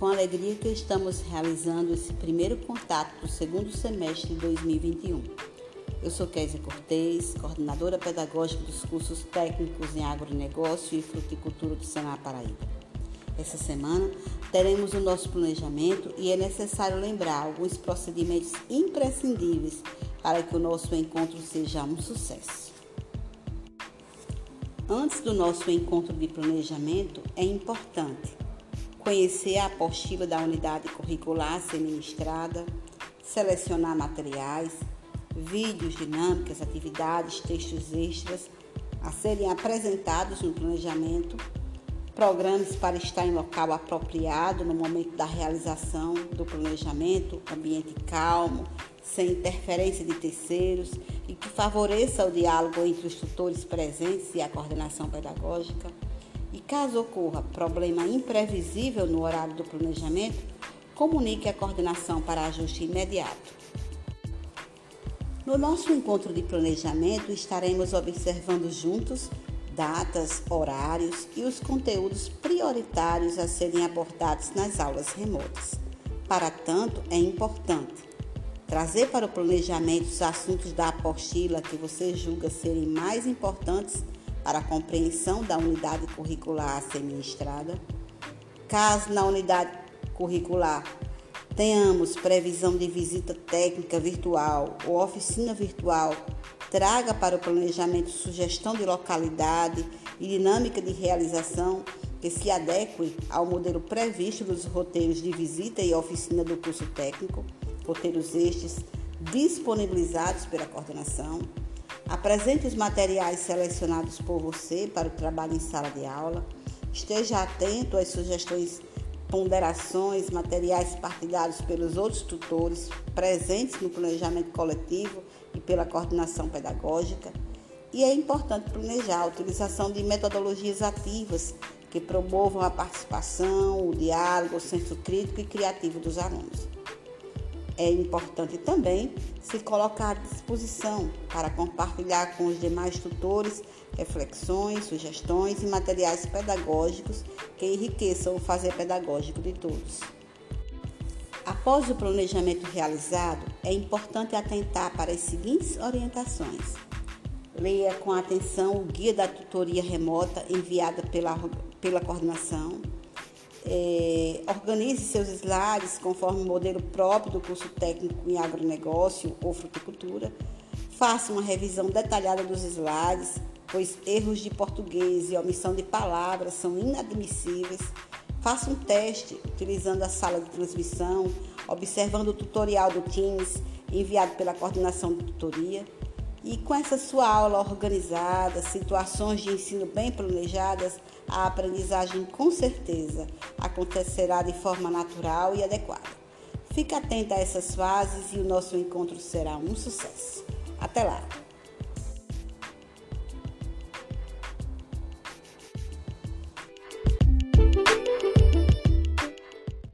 com alegria que estamos realizando esse primeiro contato do segundo semestre de 2021. Eu sou Kézia Cortez, coordenadora pedagógica dos cursos técnicos em agronegócio e fruticultura do Senar Paraíba. Essa semana teremos o nosso planejamento e é necessário lembrar alguns procedimentos imprescindíveis para que o nosso encontro seja um sucesso. Antes do nosso encontro de planejamento, é importante conhecer a apostila da unidade curricular a ser ministrada, selecionar materiais, vídeos, dinâmicas, atividades, textos extras a serem apresentados no planejamento, programas para estar em local apropriado no momento da realização do planejamento, ambiente calmo, sem interferência de terceiros e que favoreça o diálogo entre os tutores presentes e a coordenação pedagógica. E caso ocorra problema imprevisível no horário do planejamento, comunique a coordenação para ajuste imediato. No nosso encontro de planejamento, estaremos observando juntos datas, horários e os conteúdos prioritários a serem abordados nas aulas remotas. Para tanto, é importante trazer para o planejamento os assuntos da apostila que você julga serem mais importantes para a compreensão da unidade curricular a ser ministrada. Caso na unidade curricular tenhamos previsão de visita técnica virtual ou oficina virtual, traga para o planejamento sugestão de localidade e dinâmica de realização que se adeque ao modelo previsto dos roteiros de visita e oficina do curso técnico, roteiros estes disponibilizados pela coordenação. Apresente os materiais selecionados por você para o trabalho em sala de aula. Esteja atento às sugestões ponderações, materiais partilhados pelos outros tutores presentes no planejamento coletivo e pela coordenação pedagógica. E é importante planejar a utilização de metodologias ativas que promovam a participação, o diálogo, o senso crítico e criativo dos alunos. É importante também se colocar à disposição para compartilhar com os demais tutores reflexões, sugestões e materiais pedagógicos que enriqueçam o fazer pedagógico de todos. Após o planejamento realizado, é importante atentar para as seguintes orientações. Leia com atenção o guia da tutoria remota enviada pela, pela coordenação é, organize seus slides conforme o modelo próprio do curso técnico em agronegócio ou fruticultura. Faça uma revisão detalhada dos slides, pois erros de português e omissão de palavras são inadmissíveis. Faça um teste utilizando a sala de transmissão, observando o tutorial do Teams enviado pela coordenação de tutoria. E com essa sua aula organizada, situações de ensino bem planejadas, a aprendizagem com certeza acontecerá de forma natural e adequada. Fique atenta a essas fases e o nosso encontro será um sucesso. Até lá!